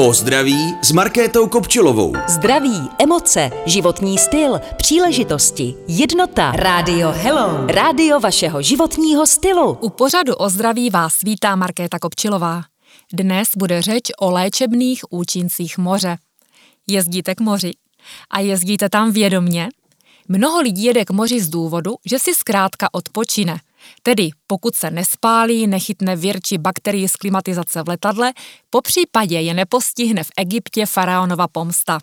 O zdraví s Markétou Kopčilovou. Zdraví, emoce, životní styl, příležitosti, jednota. Rádio Hello. Rádio vašeho životního stylu. U pořadu o zdraví vás vítá Markéta Kopčilová. Dnes bude řeč o léčebných účincích moře. Jezdíte k moři? A jezdíte tam vědomně? Mnoho lidí jede k moři z důvodu, že si zkrátka odpočine – Tedy pokud se nespálí, nechytne věrči bakterii z klimatizace v letadle, po případě je nepostihne v Egyptě faraonova pomsta.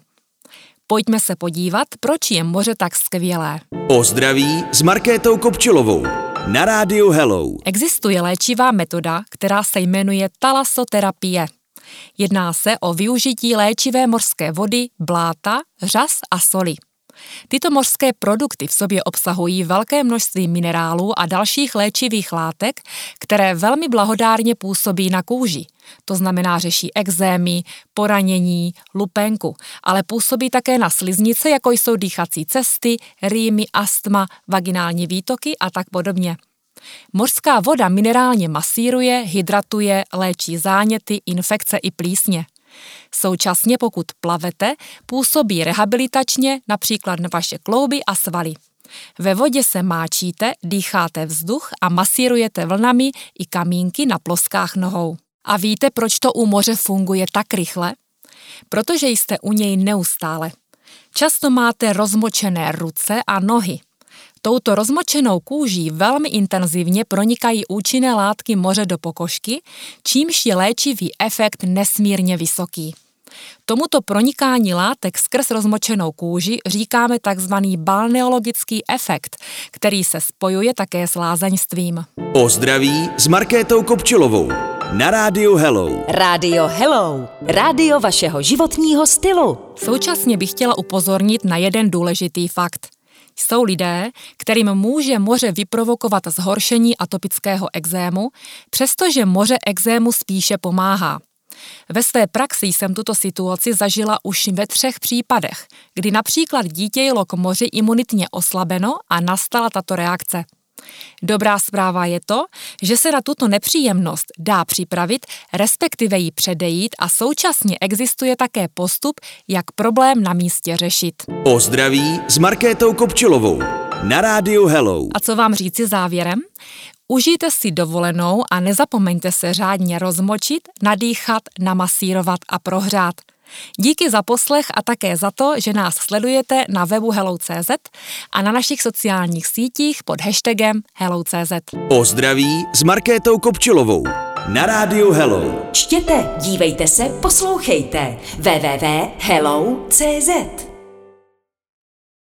Pojďme se podívat, proč je moře tak skvělé. O zdraví s Markétou Kopčilovou. Na rádiu Hello. Existuje léčivá metoda, která se jmenuje talasoterapie. Jedná se o využití léčivé mořské vody, bláta, řas a soli. Tyto mořské produkty v sobě obsahují velké množství minerálů a dalších léčivých látek, které velmi blahodárně působí na kůži. To znamená řeší exémy, poranění, lupenku, ale působí také na sliznice, jako jsou dýchací cesty, rýmy, astma, vaginální výtoky a tak podobně. Mořská voda minerálně masíruje, hydratuje, léčí záněty, infekce i plísně. Současně pokud plavete, působí rehabilitačně například na vaše klouby a svaly. Ve vodě se máčíte, dýcháte vzduch a masírujete vlnami i kamínky na ploskách nohou. A víte, proč to u moře funguje tak rychle? Protože jste u něj neustále. Často máte rozmočené ruce a nohy. Touto rozmočenou kůží velmi intenzivně pronikají účinné látky moře do pokožky, čímž je léčivý efekt nesmírně vysoký. Tomuto pronikání látek skrz rozmočenou kůži říkáme tzv. balneologický efekt, který se spojuje také s lázeňstvím. O zdraví s Markétou Kopčilovou. Na rádiu Hello. Rádio Hello. Rádio vašeho životního stylu. Současně bych chtěla upozornit na jeden důležitý fakt – jsou lidé, kterým může moře vyprovokovat zhoršení atopického exému, přestože moře exému spíše pomáhá. Ve své praxi jsem tuto situaci zažila už ve třech případech, kdy například dítě jelo k moři imunitně oslabeno a nastala tato reakce. Dobrá zpráva je to, že se na tuto nepříjemnost dá připravit, respektive ji předejít a současně existuje také postup, jak problém na místě řešit. O zdraví s Markétou Kopčilovou. Na rádiu Hello. A co vám říci závěrem? Užijte si dovolenou a nezapomeňte se řádně rozmočit, nadýchat, namasírovat a prohřát. Díky za poslech a také za to, že nás sledujete na webu hello.cz a na našich sociálních sítích pod hashtagem hello.cz. O zdraví s Markétou Kopčilovou. Na rádiu Hello. Čtěte, dívejte se, poslouchejte. www.hello.cz